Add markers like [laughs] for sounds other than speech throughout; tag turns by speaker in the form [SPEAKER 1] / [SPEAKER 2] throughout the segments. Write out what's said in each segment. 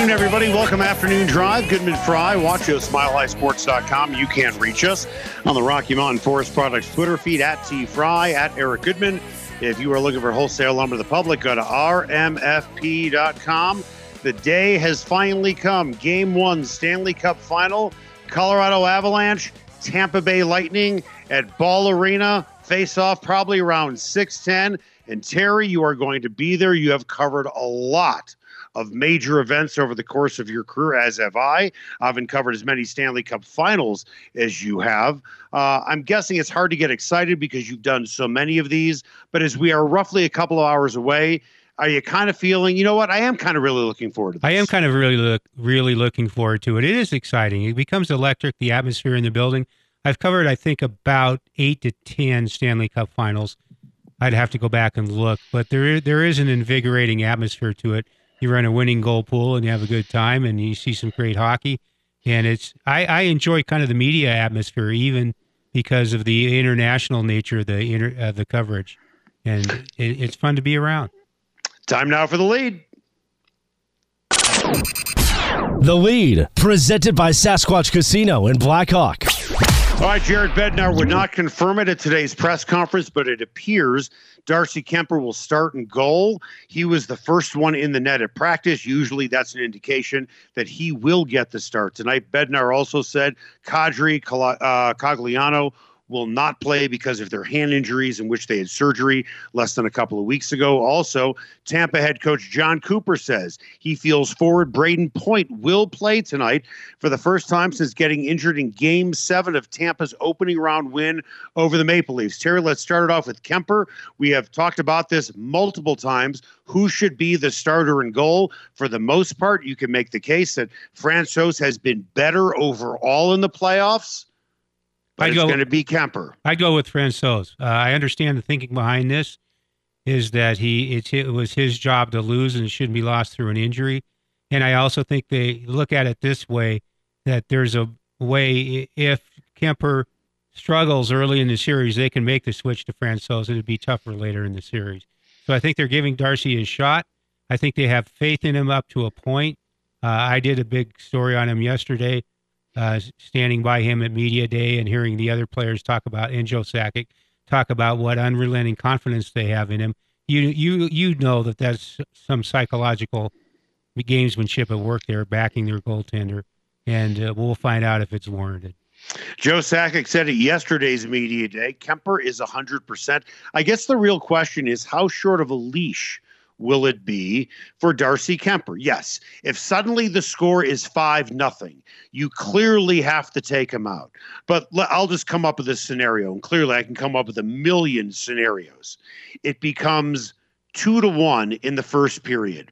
[SPEAKER 1] Afternoon, everybody. Welcome Afternoon Drive. Goodman Fry. Watch us, milehighsports.com. You can reach us on the Rocky Mountain Forest Products Twitter feed at T Fry, at Eric Goodman. If you are looking for wholesale lumber to the public, go to rmfp.com. The day has finally come. Game one, Stanley Cup final. Colorado Avalanche, Tampa Bay Lightning at Ball Arena. Face off probably around 610. And Terry, you are going to be there. You have covered a lot of major events over the course of your career, as have I. I haven't covered as many Stanley Cup finals as you have. Uh, I'm guessing it's hard to get excited because you've done so many of these. But as we are roughly a couple of hours away, are you kind of feeling, you know what? I am kind of really looking forward to this.
[SPEAKER 2] I am kind of really look really looking forward to it. It is exciting. It becomes electric. The atmosphere in the building. I've covered, I think, about eight to ten Stanley Cup Finals. I'd have to go back and look, but there is, there is an invigorating atmosphere to it. You run a winning goal pool and you have a good time, and you see some great hockey. And it's I, I enjoy kind of the media atmosphere, even because of the international nature of the inter, uh, the coverage, and it, it's fun to be around.
[SPEAKER 1] Time now for the lead.
[SPEAKER 3] The lead, presented by Sasquatch Casino in Blackhawk.
[SPEAKER 1] All right, Jared Bednar would not confirm it at today's press conference, but it appears Darcy Kuemper will start in goal. He was the first one in the net at practice. Usually that's an indication that he will get the start tonight. Bednar also said Kadri uh, Cogliano will not play because of their hand injuries in which they had surgery less than a couple of weeks ago. Also, Tampa head coach Jon Cooper says he feels forward Brayden Point will play tonight for the first time since getting injured in game seven of Tampa's opening round win over the Maple Leafs. Terry, let's start it off with Kuemper. We have talked about this multiple times. Who should be the starter in goal? For the most part, you can make the case that Francouz has been better overall in the playoffs but I go, it's going to be Kuemper.
[SPEAKER 2] I'd go with Francouz. Uh, I understand the thinking behind this is that he it was his job to lose and it shouldn't be lost through an injury. And I also think they look at it this way that there's a way if Kuemper struggles early in the series, they can make the switch to Francouz. It'd be tougher later in the series. So I think they're giving Darcy a shot. I think they have faith in him up to a point. Uh, I did a big story on him yesterday uh, standing by him at media day and hearing the other players talk about and Joe Sakic talk about what unrelenting confidence they have in him. You you you know that that's some psychological gamesmanship at work there, backing their goaltender, and uh, we'll find out if it's warranted.
[SPEAKER 1] Joe Sakic said at yesterday's media day, Kuemper is 100%. I guess the real question is how short of a leash will it be for Darcy Kuemper? Yes. If suddenly the score is 5 nothing, you clearly have to take him out. But I'll just come up with this scenario and clearly I can come up with a million scenarios. It becomes 2 to 1 in the first period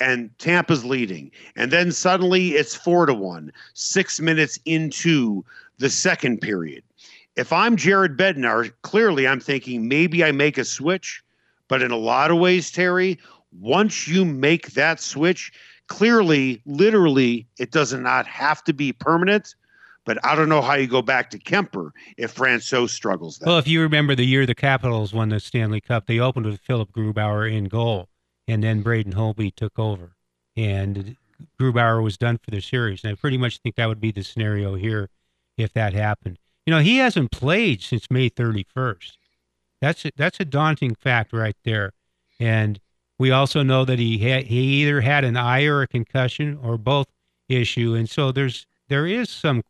[SPEAKER 1] and Tampa's leading. And then suddenly it's 4 to 1 6 minutes into the second period. If I'm Jared Bednar, clearly I'm thinking maybe I make a switch but in a lot of ways, Terry, once you make that switch, clearly, literally, it does not have to be permanent. But I don't know how you go back to Kuemper if Francouz struggles.
[SPEAKER 2] That. Well, if you remember the year the Capitals won the Stanley Cup, they opened with Philipp Grubauer in goal, and then Braden Holtby took over, and Grubauer was done for the series. And I pretty much think that would be the scenario here if that happened. You know, he hasn't played since May 31st. That's a, that's a daunting fact right there. And we also know that he he either had an eye or a concussion or both issue, and so there's there is some.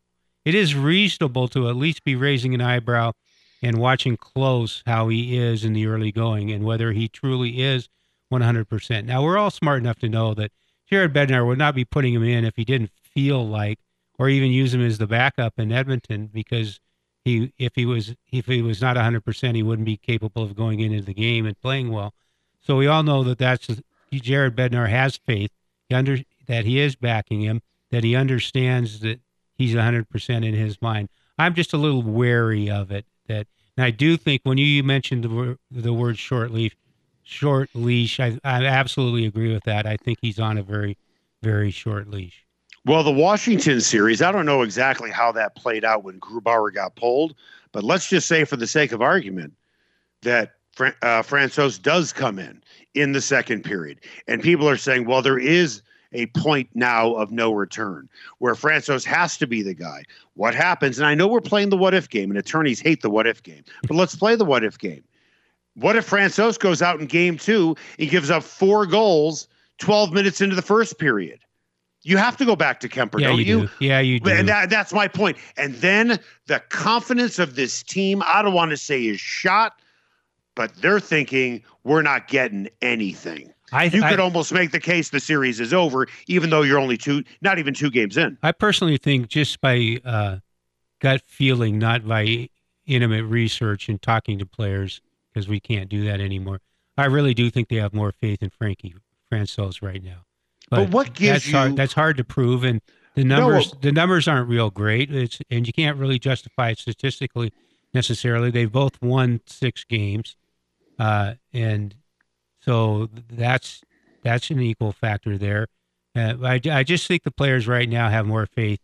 [SPEAKER 2] It is reasonable to at least be raising an eyebrow and watching close how he is in the early going and whether he truly is 100%. Now we're all smart enough to know that Jared Bednar would not be putting him in if he didn't feel like, or even use him as the backup in Edmonton because he if he was if he was not 100% he wouldn't be capable of going into the game and playing well so we all know that that's jared bednar has faith he under that he is backing him, that he understands that he's 100% in his mind. I'm just a little wary of it. That and I do think when you mentioned the the word short leash, short leash, I, I absolutely agree with that. I think he's on a very, very short leash.
[SPEAKER 1] Well, the Washington series, I don't know exactly how that played out when Grubauer got pulled, but let's just say, for the sake of argument, that uh, Francouz does come in in the second period. And people are saying, well, there is a point now of no return where Francouz has to be the guy. What happens? And I know we're playing the what if game, and attorneys hate the what if game, but let's play the what if game. What if Francouz goes out in game two and gives up four goals 12 minutes into the first period? You have to go back to Kuemper,
[SPEAKER 2] yeah,
[SPEAKER 1] don't
[SPEAKER 2] you?
[SPEAKER 1] you?
[SPEAKER 2] Do. Yeah, you do.
[SPEAKER 1] And that, that's my point. And then the confidence of this team, I don't want to say is shot, but they're thinking we're not getting anything. I, you could I, almost make the case the series is over, even though you're only two, not even two games in.
[SPEAKER 2] I personally think just by uh, gut feeling, not by intimate research and talking to players, because we can't do that anymore. I really do think they have more faith in Frankie Francouz right now.
[SPEAKER 1] But, but what gives
[SPEAKER 2] that's
[SPEAKER 1] you
[SPEAKER 2] hard, that's hard to prove, and the numbers no, the numbers aren't real great. It's and you can't really justify it statistically necessarily. They've both won six games, uh, and so that's that's an equal factor there. Uh, I, I just think the players right now have more faith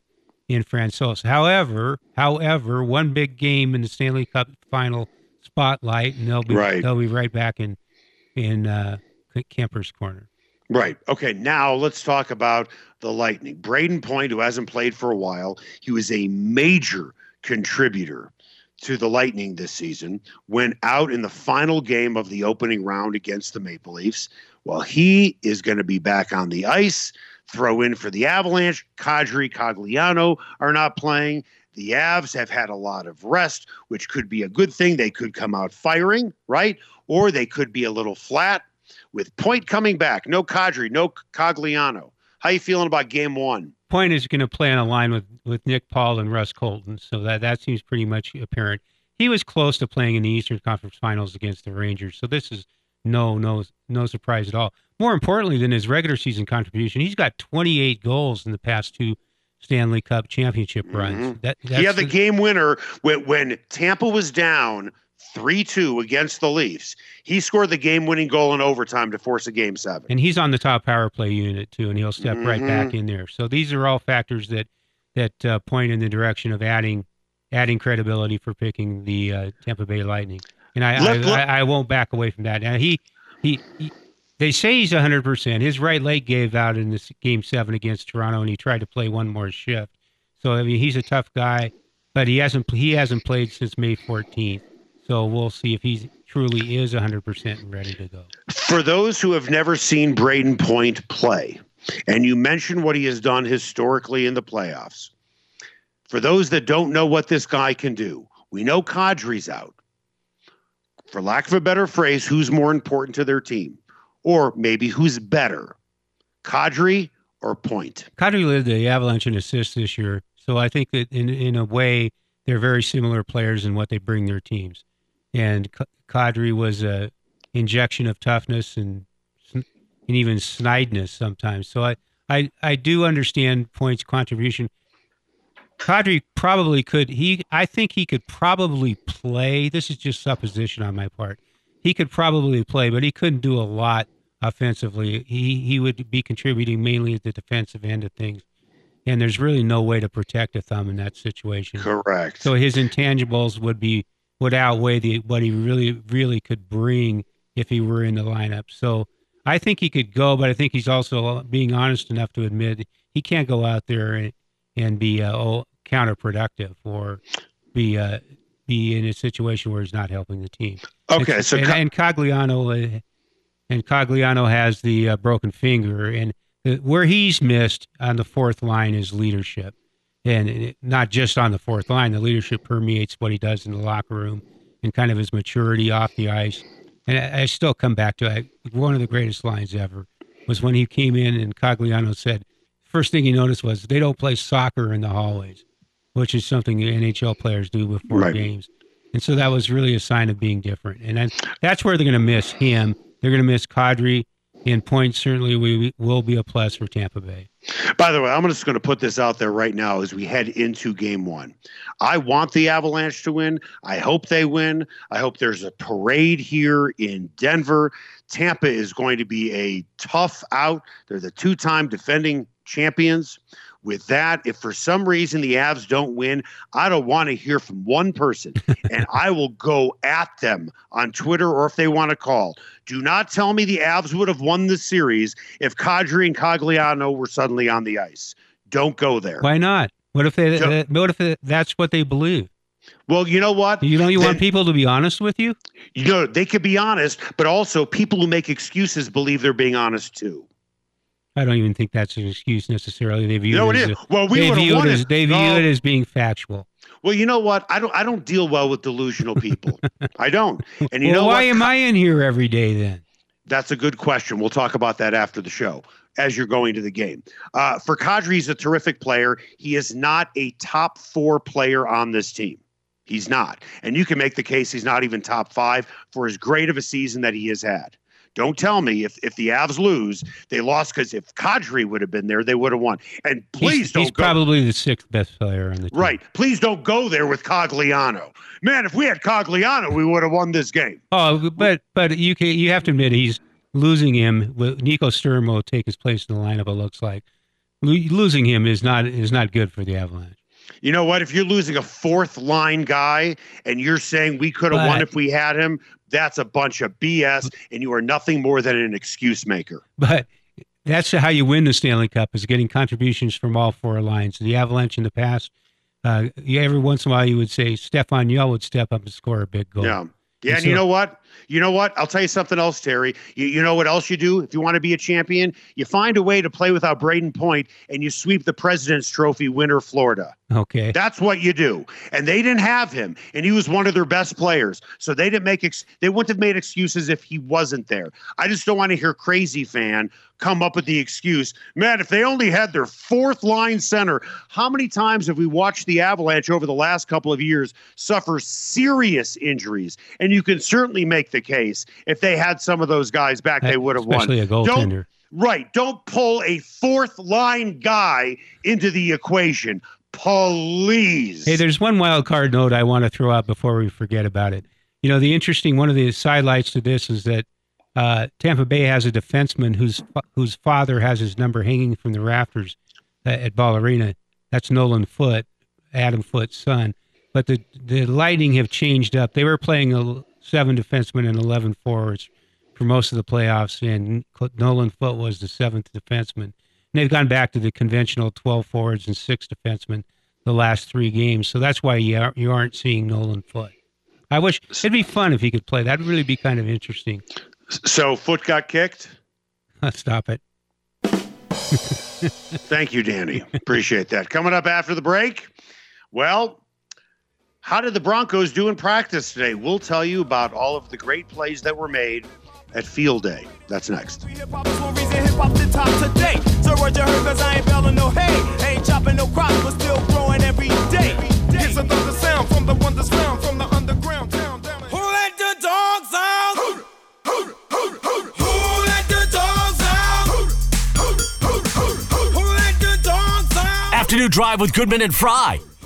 [SPEAKER 2] in Francouz. However, however, one big game in the Stanley Cup final spotlight, and they'll be right. they'll be right back in in uh, Kuemper's corner.
[SPEAKER 1] Right. Okay. Now let's talk about the Lightning. Brayden Point, who hasn't played for a while, he was a major contributor to the Lightning this season, went out in the final game of the opening round against the Maple Leafs. Well, he is going to be back on the ice. Throw in for the Avalanche. Kadri, Cogliano are not playing. The Avs have had a lot of rest, which could be a good thing. They could come out firing, right? Or they could be a little flat. With Point coming back, no Kadri, no Cogliano. How you feeling about game one?
[SPEAKER 2] Point is going to play on a line with, with Nick Paul and Ross Colton, so that, that seems pretty much apparent. He was close to playing in the Eastern Conference Finals against the Rangers, so this is no no no surprise at all. More importantly than his regular season contribution, he's got 28 goals in the past two Stanley Cup championship runs. Mm-hmm.
[SPEAKER 1] That, he had the, the game winner when, when Tampa was down 3 2 against the Leafs. He scored the game winning goal in overtime to force a game seven.
[SPEAKER 2] And he's on the top power play unit, too, and he'll step mm-hmm. right back in there. So these are all factors that that uh, point in the direction of adding adding credibility for picking the uh, Tampa Bay Lightning. And I, let, I, let, I, I, won't back away from that. Now, he, he, he they say he's 100%. His right leg gave out in this game seven against Toronto, and he tried to play one more shift. So I mean, he's a tough guy, but he hasn't he hasn't played since May 14th. So we'll see if he truly is 100% ready to go.
[SPEAKER 1] For those who have never seen Brayden Point play, and you mentioned what he has done historically in the playoffs, for those that don't know what this guy can do, we know Kadri's out. For lack of a better phrase, who's more important to their team? Or maybe who's better, Kadri or Point?
[SPEAKER 2] Kadri led the Avalanche in assists this year. So I think that in, in a way, they're very similar players in what they bring their teams and Kadri was a injection of toughness and and even snideness sometimes. So I, I, I do understand Point's contribution. Kadri probably could. He, I think he could probably play. This is just supposition on my part. He could probably play, but he couldn't do a lot offensively. He he would be contributing mainly at the defensive end of things, and there's really no way to protect a thumb in that situation.
[SPEAKER 1] Correct.
[SPEAKER 2] So his intangibles would be would outweigh the what he really really could bring if he were in the lineup. So I think he could go, but I think he's also being honest enough to admit he can't go out there and, and be uh, oh, counterproductive or be uh, be in a situation where he's not helping the team.
[SPEAKER 1] Okay,
[SPEAKER 2] and,
[SPEAKER 1] so
[SPEAKER 2] and, and Cogliano uh, and Cogliano has the uh, broken finger, and the, where he's missed on the fourth line is leadership and it, not just on the fourth line. The leadership permeates what he does in the locker room and kind of his maturity off the ice. And I, I still come back to it. One of the greatest lines ever was when he came in and Cogliano said, first thing he noticed was they don't play soccer in the hallways, which is something NHL players do before right. games. And so that was really a sign of being different. And that's where they're going to miss him. They're going to miss Kadri. And points certainly we will be a plus for Tampa Bay.
[SPEAKER 1] By the way, I'm just going to put this out there right now as we head into game one. I want the Avalanche to win. I hope they win. I hope there's a parade here in Denver. Tampa is going to be a tough out. They're the two time defending champions with that. If for some reason the Avs don't win, I don't want to hear from one person, [laughs] and I will go at them on Twitter or if they want to call. Do not tell me the Avs would have won the series if Kadri and Cogliano were suddenly on the ice. Don't go there.
[SPEAKER 2] Why not? What if they? So, what if that's what they believe?
[SPEAKER 1] Well, you know what?
[SPEAKER 2] You know, you then, want people to be honest with you.
[SPEAKER 1] You know, they could be honest, but also people who make excuses believe they're being honest too.
[SPEAKER 2] I don't even think that's an excuse necessarily. They view
[SPEAKER 1] no,
[SPEAKER 2] it,
[SPEAKER 1] it
[SPEAKER 2] as
[SPEAKER 1] well, we
[SPEAKER 2] they view
[SPEAKER 1] it
[SPEAKER 2] as they view no. it as being factual.
[SPEAKER 1] Well, you know what? I don't. I don't deal well with delusional people. I don't. [laughs] And you
[SPEAKER 2] well,
[SPEAKER 1] know
[SPEAKER 2] why
[SPEAKER 1] what?
[SPEAKER 2] am I in here every day then?
[SPEAKER 1] That's a good question. We'll talk about that after the show as you're going to the game. Uh, for Kadri, he's a terrific player. He is not a top four player on this team. He's not. And you can make the case he's not even top five for as great of a season that he has had. Don't tell me if, if the Avs lose, they lost because if Kadri would have been there, they would have won. And please
[SPEAKER 2] he's,
[SPEAKER 1] don't
[SPEAKER 2] he's
[SPEAKER 1] go.
[SPEAKER 2] probably the sixth best player on the team.
[SPEAKER 1] Right. Please don't go there with Cogliano. Man, if we had Cogliano, we would have won this game.
[SPEAKER 2] Oh, but but you can, you have to admit he's losing him. Nico Sturm will take his place in the lineup. It looks like losing him is not is not good for the Avalanche.
[SPEAKER 1] You know what? If you're losing a fourth line guy and you're saying we could have won if we had him, that's a bunch of BS, and you are nothing more than an excuse maker.
[SPEAKER 2] But that's how you win the Stanley Cup is getting contributions from all four lines. The Avalanche in the past, uh, every once in a while you would say Stéphane Yelle would step up and score a big goal.
[SPEAKER 1] Yeah. Yeah, and, and so, you know what? You know what? I'll tell you something else, Terry. You, you know what else you do if you want to be a champion? You find a way to play without Brayden Point and you sweep the President's Trophy winner, Florida.
[SPEAKER 2] Okay.
[SPEAKER 1] That's what you do. And they didn't have him, and he was one of their best players. So they didn't make ex- they wouldn't have made excuses if he wasn't there. I just don't want to hear crazy fan come up with the excuse, man, if they only had their fourth line center, how many times have we watched the Avalanche over the last couple of years suffer serious injuries? And you can certainly make the case if they had some of those guys back, they would have won.
[SPEAKER 2] Especially a goaltender.
[SPEAKER 1] Right. Don't pull a fourth line guy into the equation. Please.
[SPEAKER 2] Hey, there's one wild card note I want to throw out before we forget about it. You know, the interesting one of the sidelights to this is that uh, Tampa Bay has a defenseman whose whose father has his number hanging from the rafters at Ball Arena. That's Nolan Foote, Adam Foote's son. But the the Lightning have changed up. They were playing a seven defensemen and eleven forwards for most of the playoffs, and Nolan Foote was the seventh defenseman. And they've gone back to the conventional twelve forwards and six defensemen the last three games. So that's why you, are, you aren't seeing Nolan Foote. I wish it'd be fun if he could play. That'd really be kind of interesting.
[SPEAKER 1] So Foote got kicked. [laughs]
[SPEAKER 2] Stop it. [laughs]
[SPEAKER 1] Thank you, Danny. Appreciate that. Coming up after the break. Well, how did the Broncos do in practice today? We'll tell you about all of the great plays that were made at Field Day. That's next. It's another sound from the one that's found from the underground town. Who let the dogs out?
[SPEAKER 4] Afternoon Drive with Goodman and Fry,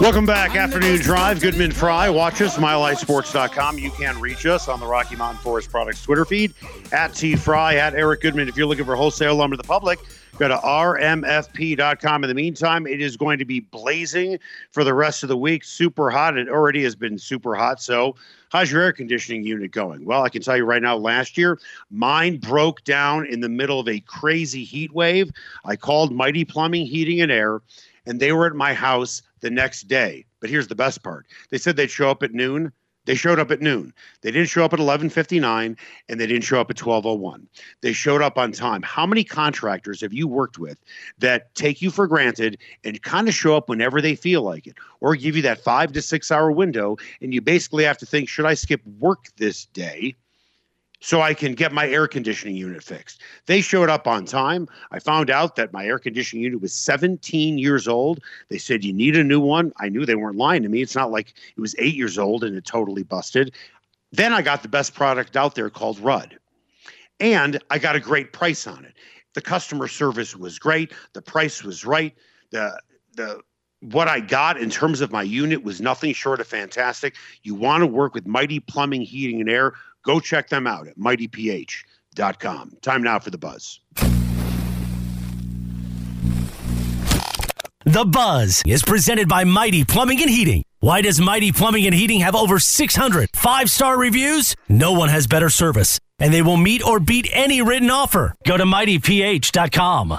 [SPEAKER 1] Welcome back, Afternoon Drive. Goodman Fry. Watch us, milehighsports.com. You can reach us on the Rocky Mountain Forest Products Twitter feed, at T Fry, at Eric Goodman. If you're looking for wholesale lumber to the public, go to rmfp.com. In the meantime, it is going to be blazing for the rest of the week. Super hot. It already has been super hot. So, how's your air conditioning unit going? Well, I can tell you right now, last year, mine broke down in the middle of a crazy heat wave. I called Mighty Plumbing, Heating, and Air and they were at my house the next day. But here's the best part. They said they'd show up at noon. They showed up at noon. They didn't show up at 11:59 and they didn't show up at 12:01. They showed up on time. How many contractors have you worked with that take you for granted and kind of show up whenever they feel like it or give you that 5 to 6 hour window and you basically have to think should I skip work this day? So I can get my air conditioning unit fixed. They showed up on time. I found out that my air conditioning unit was 17 years old. They said, You need a new one. I knew they weren't lying to me. It's not like it was eight years old and it totally busted. Then I got the best product out there called Ruud. And I got a great price on it. The customer service was great. The price was right. The the what I got in terms of my unit was nothing short of fantastic. You want to work with Mighty Plumbing, Heating, and Air? Go check them out at mightyph.com. Time now for the buzz.
[SPEAKER 4] The Buzz is presented by Mighty Plumbing and Heating. Why does Mighty Plumbing and Heating have over 600 five star reviews? No one has better service, and they will meet or beat any written offer. Go to mightyph.com.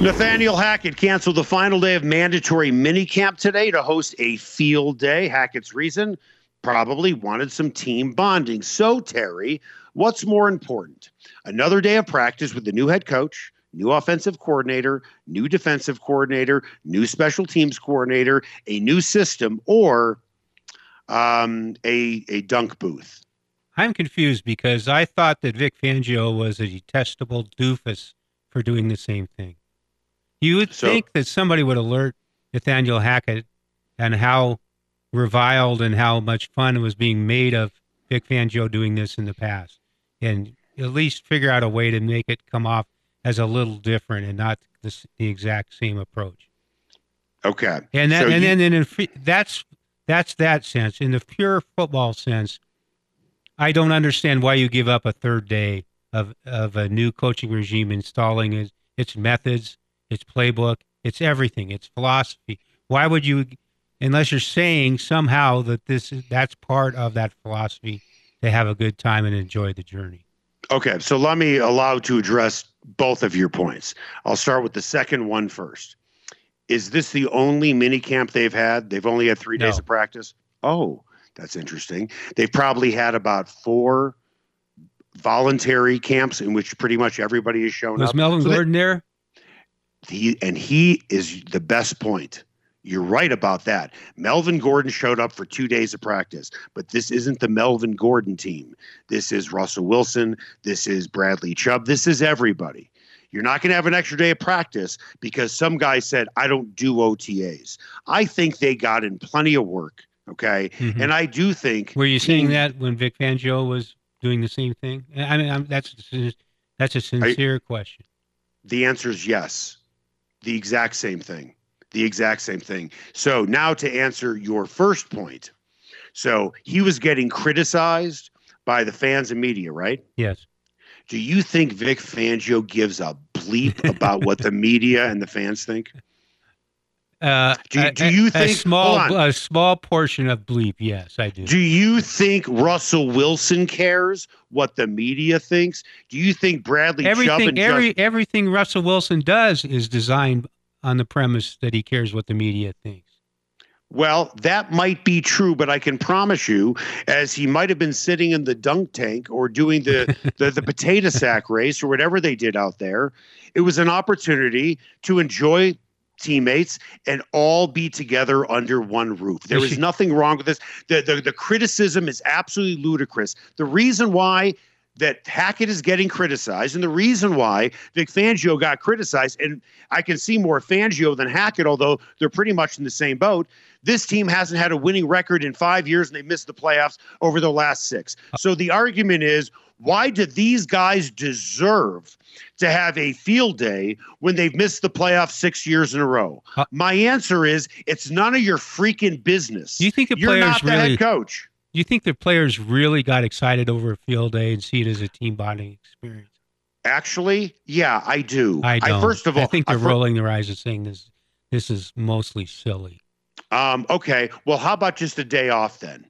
[SPEAKER 1] Nathaniel Hackett canceled the final day of mandatory minicamp today to host a field day. Hackett's reason probably wanted some team bonding. So, Terry, what's more important? Another day of practice with the new head coach, new offensive coordinator, new defensive coordinator, new special teams coordinator, a new system, or um, a, a dunk booth?
[SPEAKER 2] I'm confused because I thought that Vic Fangio was a detestable doofus for doing the same thing. You would
[SPEAKER 1] So-
[SPEAKER 2] think that somebody would alert Nathaniel Hackett and how reviled and how much fun was being made of Vic Fangio doing this in the past, and at least figure out a way to make it come off as a little different and not the, the exact same approach.
[SPEAKER 1] Okay.
[SPEAKER 2] And that,
[SPEAKER 1] So
[SPEAKER 2] and
[SPEAKER 1] you-
[SPEAKER 2] then, and in, that's that's that sense. In the pure football sense, I don't understand why you give up a third day of of a new coaching regime installing its, its methods, its playbook, its everything, its philosophy. Why would you, unless you're saying somehow that this is that's part of that philosophy to have a good time and enjoy the journey?
[SPEAKER 1] Okay, so let me allow to address both of your points. I'll start with the second one first. Is this the only mini camp they've had? They've only had three days of practice? Oh, that's interesting. They've probably had about four voluntary camps in which pretty much everybody has shown
[SPEAKER 2] Was
[SPEAKER 1] up.
[SPEAKER 2] Was Melvin
[SPEAKER 1] So they-
[SPEAKER 2] Gordon there?
[SPEAKER 1] he and he is the best point. You're right about that. Melvin Gordon showed up for two days of practice, but this isn't the Melvin Gordon team. This is Russell Wilson. This is Bradley Chubb. This is everybody. You're not going to have an extra day of practice because some guy said, I don't do OTAs. I think they got in plenty of work. Okay.
[SPEAKER 2] Mhm.
[SPEAKER 1] And I do think.
[SPEAKER 2] Were you saying
[SPEAKER 1] team-
[SPEAKER 2] that when Vic Fangio was doing the same thing? I mean, I'm, that's that's a sincere question.
[SPEAKER 1] The answer is yes. The exact same thing. The exact same thing. So now to answer your first point. So he was getting criticized by the fans and media, right?
[SPEAKER 2] Yes.
[SPEAKER 1] Do you think Vic Fangio gives a bleep about what the media and the fans think? [laughs]
[SPEAKER 2] Uh,
[SPEAKER 1] Do do you
[SPEAKER 2] a,
[SPEAKER 1] think-
[SPEAKER 2] a small a small portion of bleep? Yes, I do.
[SPEAKER 1] Do you think Russell Wilson cares what the media thinks? Do you think Bradley Chubb
[SPEAKER 2] everything every everything Russell Wilson does is designed on the premise that he cares what the media thinks.
[SPEAKER 1] Well, that might be true, but I can promise you, as he might have been sitting in the dunk tank or doing the, [laughs] the, the potato sack race or whatever they did out there, it was an opportunity to enjoy teammates and all be together under one roof. There is nothing wrong with this. The, the, the criticism is absolutely ludicrous. The reason why that Hackett is getting criticized, and the reason why Vic Fangio got criticized, and I can see more Fangio than Hackett, although they're pretty much in the same boat. This team hasn't had a winning record in five years, and they missed the playoffs over the last six. So the argument is, why do these guys deserve to have a field day when they've missed the playoffs six years in a row?
[SPEAKER 2] Uh,
[SPEAKER 1] My answer is, it's none of your freaking business.
[SPEAKER 2] You think the
[SPEAKER 1] You're
[SPEAKER 2] players
[SPEAKER 1] not the
[SPEAKER 2] really?
[SPEAKER 1] head coach.
[SPEAKER 2] Do you think the players really got excited over a field day and see it as a team bonding experience?
[SPEAKER 1] Actually, yeah, I do.
[SPEAKER 2] I don't.
[SPEAKER 1] first of all,
[SPEAKER 2] I think they're
[SPEAKER 1] fir-
[SPEAKER 2] rolling their eyes and saying this. This is mostly silly.
[SPEAKER 1] Um, okay. Well, how about just a day off then?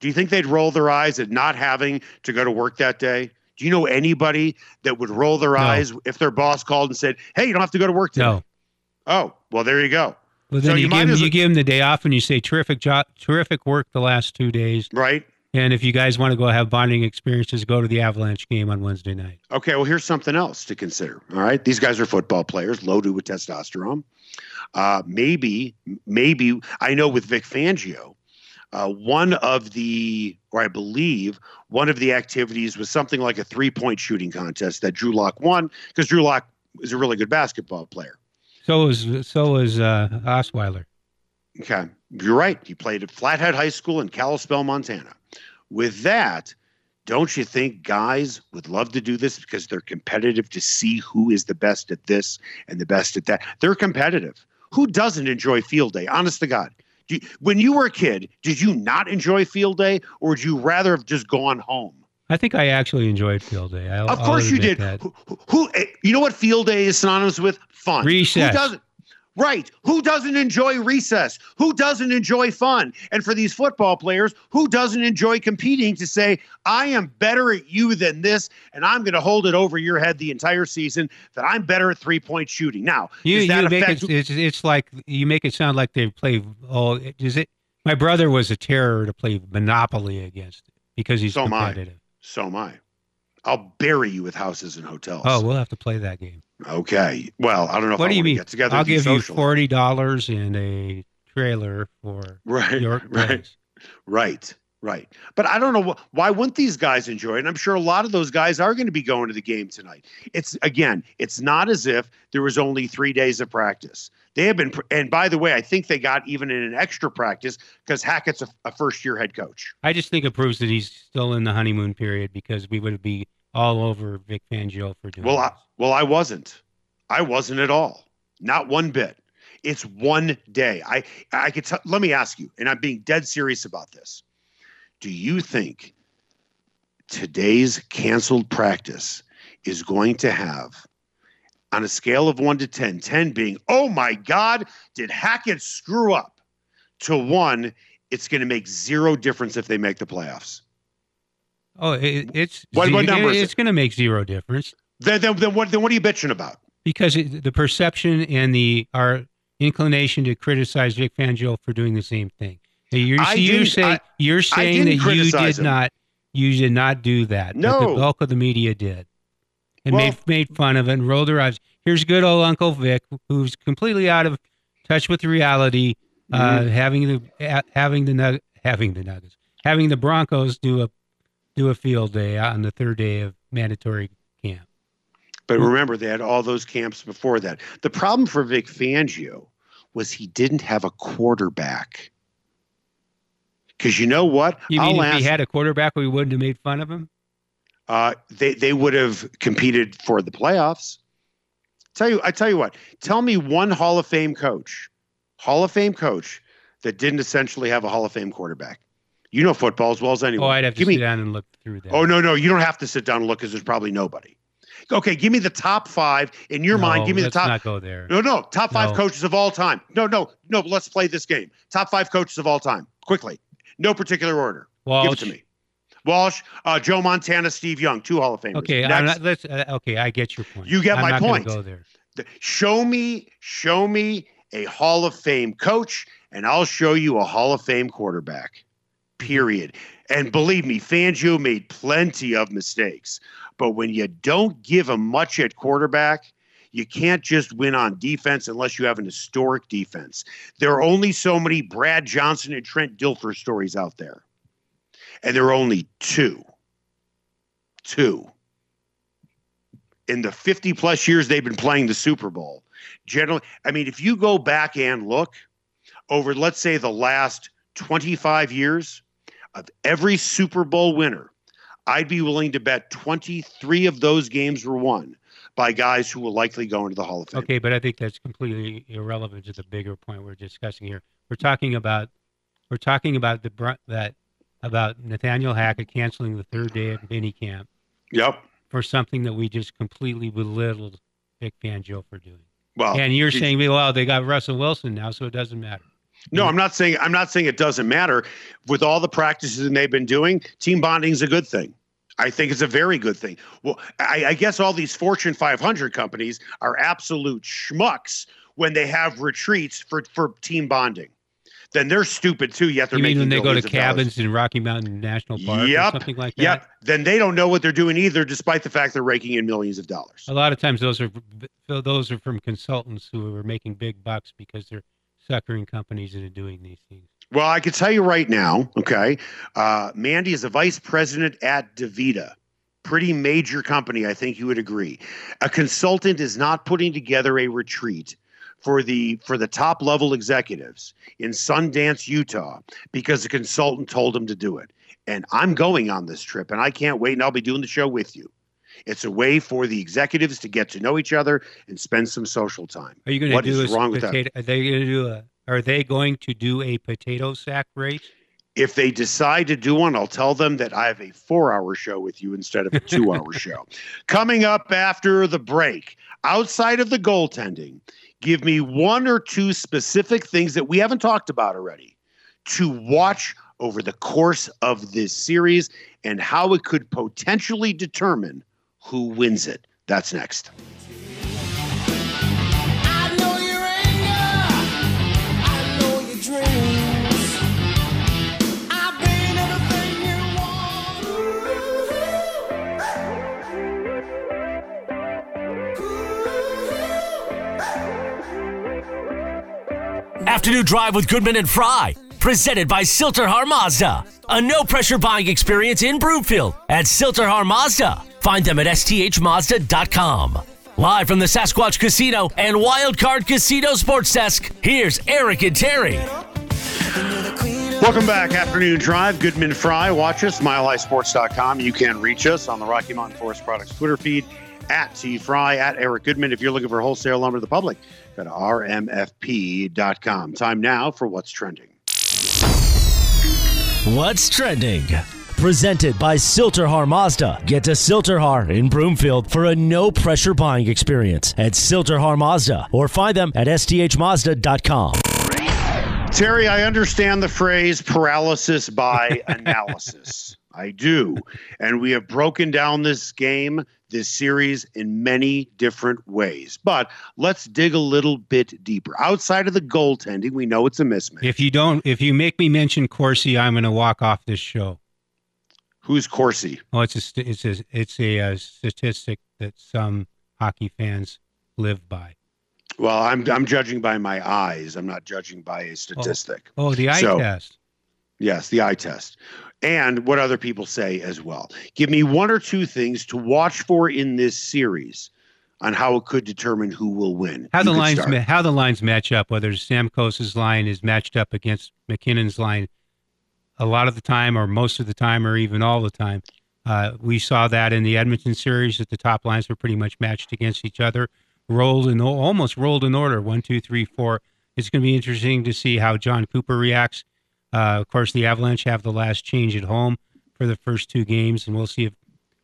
[SPEAKER 1] Do you think they'd roll their eyes at not having to go to work that day? Do you know anybody that would roll their
[SPEAKER 2] No.
[SPEAKER 1] eyes if their boss called and said, "Hey, you don't have to go to work today"?
[SPEAKER 2] No.
[SPEAKER 1] Oh, well, there you go.
[SPEAKER 2] Well,
[SPEAKER 1] So
[SPEAKER 2] then
[SPEAKER 1] you
[SPEAKER 2] you,
[SPEAKER 1] might
[SPEAKER 2] give
[SPEAKER 1] as
[SPEAKER 2] you give them the day off and you say terrific job, terrific work the last two days.
[SPEAKER 1] Right?
[SPEAKER 2] And if you guys want to go have bonding experiences, go to the Avalanche game on Wednesday night.
[SPEAKER 1] Okay. Well, here's something else to consider. All right, these guys are football players, loaded with testosterone. Uh, maybe, maybe I know with Vic Fangio, Uh, one of the, or I believe, one of the activities was something like a three point shooting contest that Drew Lock won because Drew Lock is a really good basketball player.
[SPEAKER 2] So is so is uh, Osweiler.
[SPEAKER 1] Okay, you're right. He played at Flathead High School in Kalispell, Montana. With that, don't you think guys would love to do this because they're competitive to see who is the best at this and the best at that? They're competitive. Who doesn't enjoy field day? Honest to God. You, when you were a kid, did you not enjoy field day or would you rather have just gone home?
[SPEAKER 2] I think I actually enjoyed field day. I'll,
[SPEAKER 1] of course you did. Who, who, eh, you know what field day is synonymous with? Fun.
[SPEAKER 2] Recess.
[SPEAKER 1] Who doesn't? Right. Who doesn't enjoy recess? Who doesn't enjoy fun? And for these football players, who doesn't enjoy competing to say, I am better at you than this, and I'm going to hold it over your head the entire season that I'm better at three point shooting? Now,
[SPEAKER 2] You, you make it, it's, it's like you make it sound like they play. Oh, is it? My brother was a terror to play Monopoly against because he's
[SPEAKER 1] So
[SPEAKER 2] competitive.
[SPEAKER 1] So am I. I'll bury you with houses and hotels.
[SPEAKER 2] Oh, we'll have to play that game.
[SPEAKER 1] okay. Well, I don't know if
[SPEAKER 2] What do you mean?
[SPEAKER 1] Get together
[SPEAKER 2] I'll give you forty dollars and a trailer for
[SPEAKER 1] Right.
[SPEAKER 2] York [laughs]
[SPEAKER 1] right.
[SPEAKER 2] Place.
[SPEAKER 1] Right, right. But I don't know wh- why wouldn't these guys enjoy it? And I'm sure a lot of those guys are going to be going to the game tonight. It's again, it's not as if there was only three days of practice. They have been, and by the way, I think they got even in an extra practice because Hackett's a, a first year head coach.
[SPEAKER 2] I just think it proves that he's still in the honeymoon period because we would be all over Vic Fangio for doing.
[SPEAKER 1] Well, I, well, I wasn't. I wasn't at all. Not one bit. It's one day. I I could tell. Let me ask you, and I'm being dead serious about this. Do you think today's canceled practice is going to have, on a scale of one to 10, 10 being, oh my God, did Hackett screw up, to one, it's going to make zero difference if they make the playoffs?
[SPEAKER 2] oh, it, it's
[SPEAKER 1] What- what number
[SPEAKER 2] it's going to make zero difference
[SPEAKER 1] Then, then, then, what, then what are you bitching about?
[SPEAKER 2] because it, the perception and the our inclination to criticize Vic Fangio for doing the same thing. You're, you say
[SPEAKER 1] I-
[SPEAKER 2] you're saying that you did
[SPEAKER 1] him.
[SPEAKER 2] not you did not do that.
[SPEAKER 1] No.
[SPEAKER 2] the bulk of the media did, and
[SPEAKER 1] Well-
[SPEAKER 2] made made fun of it and rolled their eyes. Here's good old Uncle Vic, who's completely out of touch with reality, uh,
[SPEAKER 1] Mm-hmm.
[SPEAKER 2] having the having the having the Nuggets, having the Broncos do a do a field day on the third day of mandatory camp.
[SPEAKER 1] But remember, they had all those camps before that. The problem for Vic Fangio was he didn't have a quarterback. Because you know what?
[SPEAKER 2] You mean
[SPEAKER 1] I'll
[SPEAKER 2] if
[SPEAKER 1] ask,
[SPEAKER 2] he had a quarterback, we wouldn't have made fun of him?
[SPEAKER 1] Uh, they they would have competed for the playoffs. Tell you, I tell you what. Tell me one Hall of Fame coach, Hall of Fame coach that didn't essentially have a Hall of Fame quarterback. You know football as well as anyone.
[SPEAKER 2] Oh, I'd have to
[SPEAKER 1] Give
[SPEAKER 2] sit down and look through that.
[SPEAKER 1] Oh no, no, you don't have to sit down and look because there's probably nobody. Okay, give me the top five in your mind. Give me the top.
[SPEAKER 2] not go there.
[SPEAKER 1] No, no, top five
[SPEAKER 2] No.
[SPEAKER 1] coaches of all time. No, no, no. Let's play this game. Top five coaches of all time, quickly. No particular order. Give it to me. Walsh, uh, Joe Montana, Steve Young, two Hall of Famers.
[SPEAKER 2] Okay, I'm not, let's. Uh, okay, I get your point.
[SPEAKER 1] You get
[SPEAKER 2] I'm
[SPEAKER 1] my point.
[SPEAKER 2] Go there.
[SPEAKER 1] The- show me, show me a Hall of Fame coach, and I'll show you a Hall of Fame quarterback. Period. And believe me, Fangio made plenty of mistakes. But when you don't give him much at quarterback, you can't just win on defense unless you have an historic defense. There are only so many Brad Johnson and Trent Dilfer stories out there. And there are only two. Two in the 50 plus years they've been playing the Super Bowl. Generally, I mean, if you go back and look over, let's say, the last 25 years of every Super Bowl winner, I'd be willing to bet 23 of those games were won by guys who will likely go into the Hall of Fame.
[SPEAKER 2] Okay, but I think that's completely irrelevant to the bigger point we're discussing here. We're talking about we're talking about the that about Nathaniel Hackett canceling the third day of mini camp
[SPEAKER 1] Yep.
[SPEAKER 2] for something that we just completely belittled Vic Fangio for doing.
[SPEAKER 1] Well,
[SPEAKER 2] and you're
[SPEAKER 1] did-
[SPEAKER 2] saying, well, they got Russell Wilson now, so it doesn't matter.
[SPEAKER 1] No, I'm not saying I'm not saying it doesn't matter. With all the practices that they've been doing, team bonding is a good thing. I think it's a very good thing. Well, I, I guess all these Fortune 500 companies are absolute schmucks when they have retreats for for team bonding. Then they're stupid too. Yet they're
[SPEAKER 2] you mean when they go to
[SPEAKER 1] of dollars.
[SPEAKER 2] cabins in Rocky Mountain National Park
[SPEAKER 1] Yep,
[SPEAKER 2] or something like that?
[SPEAKER 1] Yep. Then they don't know what they're doing either, despite the fact they're raking in millions of dollars.
[SPEAKER 2] A lot of times those are those are from consultants who are making big bucks because they're suckering companies into doing these things.
[SPEAKER 1] Well, I can tell you right now, okay. Uh, Mandy is a vice president at DaVita, pretty major company. I think you would agree. A consultant is not putting together a retreat for the for the top level executives in Sundance, Utah, because the consultant told him to do it. And I'm going on this trip, and I can't wait. And I'll be doing the show with you. It's a way for the executives to get to know each other and spend some social time.
[SPEAKER 2] Are you going to
[SPEAKER 1] What
[SPEAKER 2] do
[SPEAKER 1] is
[SPEAKER 2] a
[SPEAKER 1] wrong with that?
[SPEAKER 2] potato? Are they going to do a? Are they going to do a potato sack race?
[SPEAKER 1] If they decide to do one, I'll tell them that I have a four hour show with you instead of a two hour [laughs] show. Coming up after the break, outside of the goaltending, give me one or two specific things that we haven't talked about already to watch over the course of this series and how it could potentially determine who wins it. That's next.
[SPEAKER 4] Afternoon Drive with Goodman and Fry. Presented by Sill-TerHar Mazda. A no pressure buying experience in Broomfield at Sill-TerHar Mazda. Find them at sthmazda.com. Live from the Sasquatch Casino and Wildcard Casino Sports Desk, here's Eric and Terry.
[SPEAKER 1] Welcome back, Afternoon Drive. Goodman Fry. Watch us, milehighsports.com. You can reach us on the Rocky Mountain Forest Products Twitter feed at T Fry, at Eric Goodman. If you're looking for wholesale lumber to the public, go to rmfp.com. Time now for what's trending.
[SPEAKER 3] What's trending? Presented by Sill-TerHar Mazda. Get to Sill-TerHar in Broomfield for a no pressure buying experience at Sill-TerHar Mazda or find them at sthmazda.com.
[SPEAKER 1] Terry, I understand the phrase paralysis by [laughs] analysis. I do. And we have broken down this game, this series, in many different ways. But let's dig a little bit deeper. Outside of the goaltending, we know it's a mismatch.
[SPEAKER 2] If you don't, if you make me mention Corsi, I'm going to walk off this show.
[SPEAKER 1] Who's Corsi?
[SPEAKER 2] Oh, it's a it's a it's a, uh statistic that some hockey fans live by.
[SPEAKER 1] Well, I'm I'm judging by my eyes. I'm not judging by a statistic.
[SPEAKER 2] Oh, the eye
[SPEAKER 1] So-
[SPEAKER 2] test.
[SPEAKER 1] Yes, the eye test. And what other people say as well. Give me one or two things to watch for in this series on how it could determine who will win.
[SPEAKER 2] How
[SPEAKER 1] You
[SPEAKER 2] the lines ma- how the lines match up, whether Stamkos's line is matched up against MacKinnon's line, a lot of the time, or most of the time, or even all the time. Uh, we saw that in the Edmonton series that the top lines were pretty much matched against each other, rolled in almost rolled in order one, two, three, four. It's going to be interesting to see how Jon Cooper reacts. Uh, of course, the Avalanche have the last change at home for the first two games, and we'll see if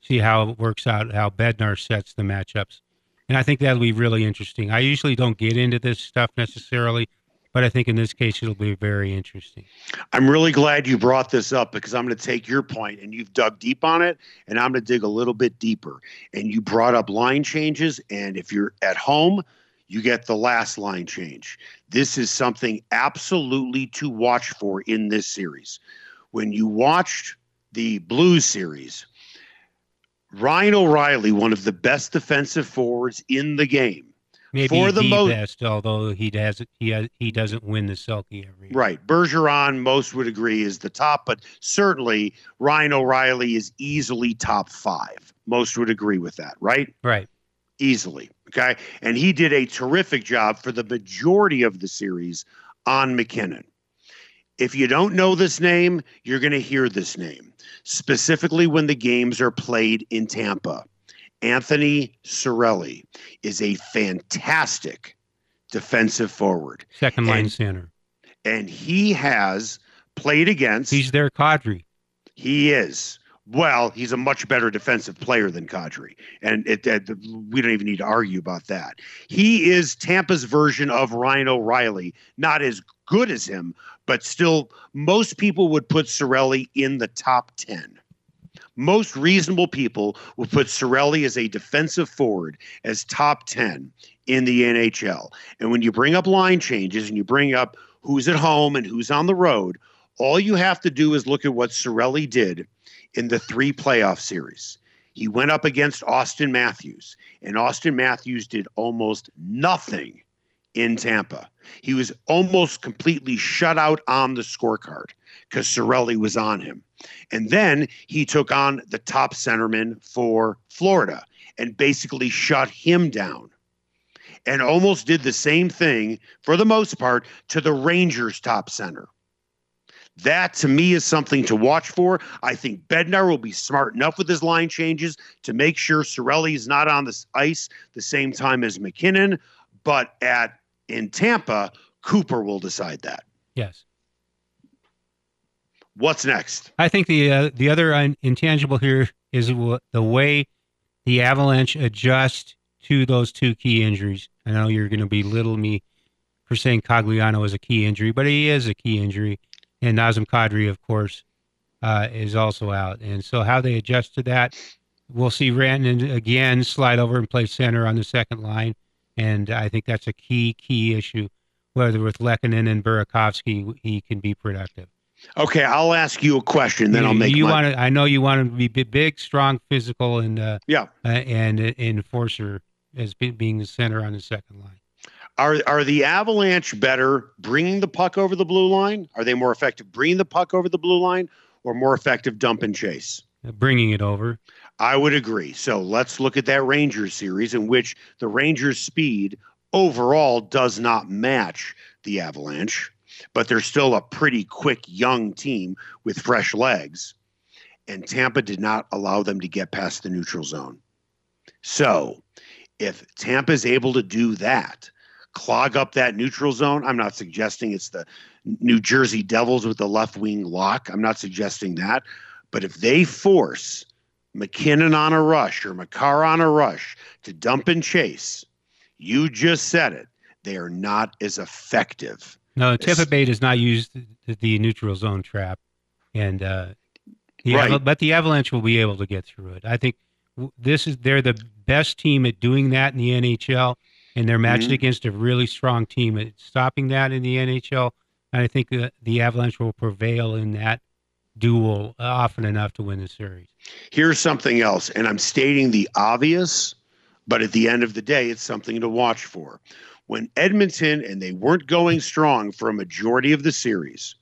[SPEAKER 2] see how it works out. How Bednar sets the matchups. And I think that'll be really interesting. I usually don't get into this stuff necessarily, but I think in this case it'll be very interesting.
[SPEAKER 1] I'm really glad you brought this up because I'm going to take your point and you've dug deep on it, and I'm going to dig a little bit deeper. And you brought up line changes, and if you're at home, you get the last line change. This is something absolutely to watch for in this series. When you watched the Blues series, Ryan O'Reilly, one of the best defensive forwards in the game,
[SPEAKER 2] Maybe
[SPEAKER 1] For the
[SPEAKER 2] the
[SPEAKER 1] mo-
[SPEAKER 2] best, although he does he has, he doesn't win the Selke every year.
[SPEAKER 1] Right. Bergeron, most would agree, is the top, but certainly Ryan O'Reilly is easily top five. Most would agree with that, right?
[SPEAKER 2] Right.
[SPEAKER 1] Easily. Okay. And he did a terrific job for the majority of the series on MacKinnon. If you don't know this name, you're going to hear this name, specifically when the games are played in Tampa. Anthony Cirelli is a fantastic defensive forward,
[SPEAKER 2] Second line
[SPEAKER 1] And-
[SPEAKER 2] center.
[SPEAKER 1] and he has played against.
[SPEAKER 2] He's their Kadri.
[SPEAKER 1] He is. Well, he's a much better defensive player than Kadri, and it, it, we don't even need to argue about that. He is Tampa's version of Ryan O'Reilly, not as good as him, but still, most people would put Cirelli in the top ten. Most reasonable people would put Cirelli as a defensive forward as top ten in the NHL. And when you bring up line changes and you bring up who's at home and who's on the road, all you have to do is look at what Cirelli did in the three playoff series. He went up against Auston Matthews, and Auston Matthews did almost nothing in Tampa. He was almost completely shut out on the scorecard because Cirelli was on him. And then he took on the top centerman for Florida and basically shut him down and almost did the same thing for the most part to the Rangers top center. That to me is something to watch for. I think Bednar will be smart enough with his line changes to make sure Cirelli is not on the ice the same time as MacKinnon. But at in Tampa, Cooper will decide that.
[SPEAKER 2] Yes.
[SPEAKER 1] What's next?
[SPEAKER 2] I think the uh, the other intangible here is w- the way the Avalanche adjust to those two key injuries. I know you're going to belittle me for saying Cogliano is a key injury, but he is a key injury, and Nazem Kadri, of course, uh, is also out. And so how they adjust to that, we'll see Rantanen again slide over and play center on the second line, and I think that's a key key issue. Whether with Lehkonen and Burakovsky, he can be productive.
[SPEAKER 1] Okay, I'll ask you a question, then
[SPEAKER 2] you,
[SPEAKER 1] I'll make
[SPEAKER 2] you want to. I know you want him to be big, strong, physical, and uh,
[SPEAKER 1] Yeah.
[SPEAKER 2] uh, and uh, enforcer as be, being the center on the second line.
[SPEAKER 1] Are are the Avalanche better bringing the puck over the blue line? Are they more effective bringing the puck over the blue line, or more effective dump and chase?
[SPEAKER 2] Bringing it over.
[SPEAKER 1] I would agree. So let's look at that Rangers series in which the Rangers' speed overall does not match the Avalanche, but they're still a pretty quick young team with fresh legs. And Tampa did not allow them to get past the neutral zone. So if Tampa is able to do that, clog up that neutral zone, I'm not suggesting it's the New Jersey Devils with the left wing lock. I'm not suggesting that. But if they force MacKinnon on a rush or Makar on a rush to dump and chase, you just said it. They are not as effective.
[SPEAKER 2] No, Tampa Bay does not use the, the neutral zone trap, and uh, the
[SPEAKER 1] Right.
[SPEAKER 2] But the Avalanche will be able to get through it. I think w- this is they're the best team at doing that in the NHL, and they're matched
[SPEAKER 1] Mhm.
[SPEAKER 2] against a really strong team at stopping that in the NHL. And I think that the Avalanche will prevail in that duel often enough to win the series.
[SPEAKER 1] Here's something else, and I'm stating the obvious, but at the end of the day, it's something to watch for. When Edmonton and they weren't going strong for a majority of the series,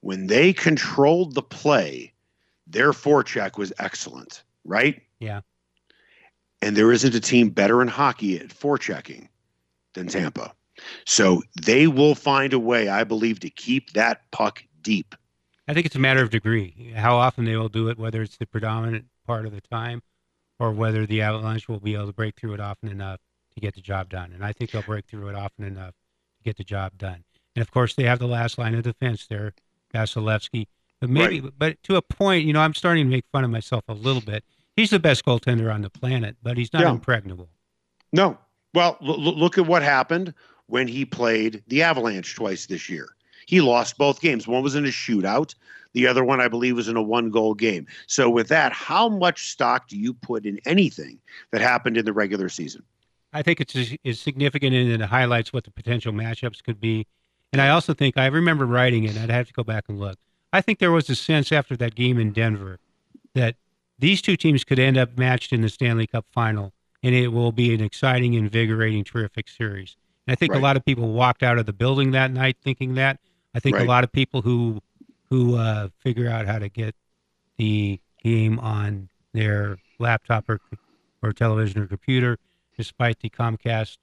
[SPEAKER 1] when they controlled the play, their forecheck was excellent, right?
[SPEAKER 2] Yeah.
[SPEAKER 1] And there isn't a team better in hockey at forechecking than Tampa. So they will find a way, I believe, to keep that puck deep.
[SPEAKER 2] I think it's a matter of degree. How often they will do it, whether it's the predominant part of the time, or whether the Avalanche will be able to break through it often enough to get the job done. And I think they'll break through it often enough to get the job done. And of course, they have the last line of defense there, Vasilevskiy. But maybe, but to a point, you know, I'm starting to make fun of myself a little bit. He's the best goaltender on the planet, but he's not
[SPEAKER 1] Yeah.
[SPEAKER 2] impregnable.
[SPEAKER 1] No. Well, l- look at what happened when he played the Avalanche twice this year. He lost both games. One was in a shootout. The other one, I believe, was in a one goal game. So, with that, how much stock do you put in anything that happened in the regular season?
[SPEAKER 2] I think it's is significant and it highlights what the potential matchups could be. And I also think I remember writing it. I'd have to go back and look. I think there was a sense after that game in Denver that these two teams could end up matched in the Stanley Cup final, and it will be an exciting, invigorating, terrific series. And I think
[SPEAKER 1] Right.
[SPEAKER 2] a lot of people walked out of the building that night thinking that. I think
[SPEAKER 1] Right.
[SPEAKER 2] a lot of people who who uh, figure out how to get the game on their laptop or or television or computer, despite the Comcast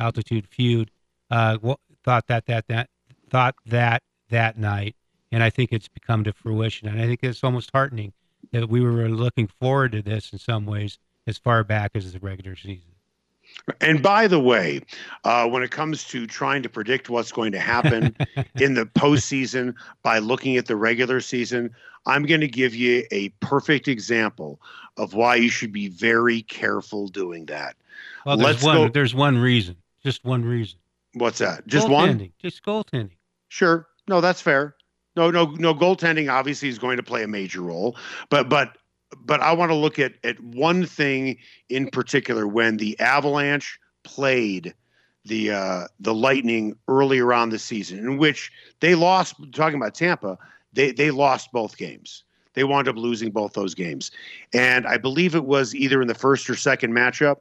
[SPEAKER 2] altitude feud, uh, wa- thought that that that thought that that night, and I think it's become to fruition. And I think it's almost heartening that we were looking forward to this in some ways as far back as the regular season.
[SPEAKER 1] And by the way, uh, when it comes to trying to predict what's going to happen [laughs] in the postseason by looking at the regular season, I'm going to give you a perfect example of why you should be very careful doing that.
[SPEAKER 2] Well, there's
[SPEAKER 1] Let's
[SPEAKER 2] one.
[SPEAKER 1] go-
[SPEAKER 2] There's one reason. Just one reason.
[SPEAKER 1] What's that? Just one?
[SPEAKER 2] Goaltending. Just goaltending.
[SPEAKER 1] Sure. No, that's fair. No, no, no. Goaltending obviously is going to play a major role, but but but I want to look at at one thing in particular when the Avalanche played the uh, the Lightning earlier on the season, in which they lost. Talking about Tampa, they they lost both games. They wound up losing both those games, and I believe it was either in the first or second matchup,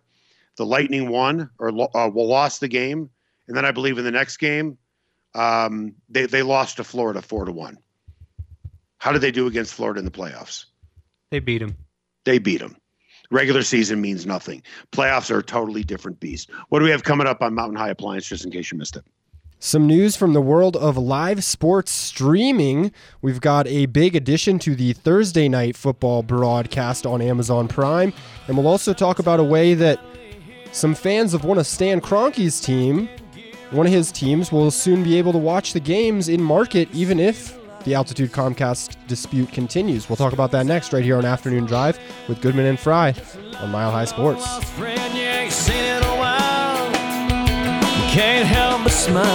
[SPEAKER 1] the Lightning won or uh, lost the game, and then I believe in the next game, um, they they lost to Florida four to one. How did they do against Florida in the playoffs?
[SPEAKER 2] They beat them.
[SPEAKER 1] They beat them. Regular season means nothing. Playoffs are a totally different beast. What do we have coming up on Mountain High Appliance? Just in case you missed it.
[SPEAKER 5] Some news from the world of live sports streaming. We've got a big addition to the Thursday night football broadcast on Amazon Prime. And we'll also talk about a way that some fans of one of Stan Kroenke's team, one of his teams, will soon be able to watch the games in market, even if the Altitude Comcast dispute continues. We'll talk about that next, right here on Afternoon Drive with Goodman and Fry on Mile High Sports.
[SPEAKER 6] Friend, you ain't seen in a while. You can't help but smile.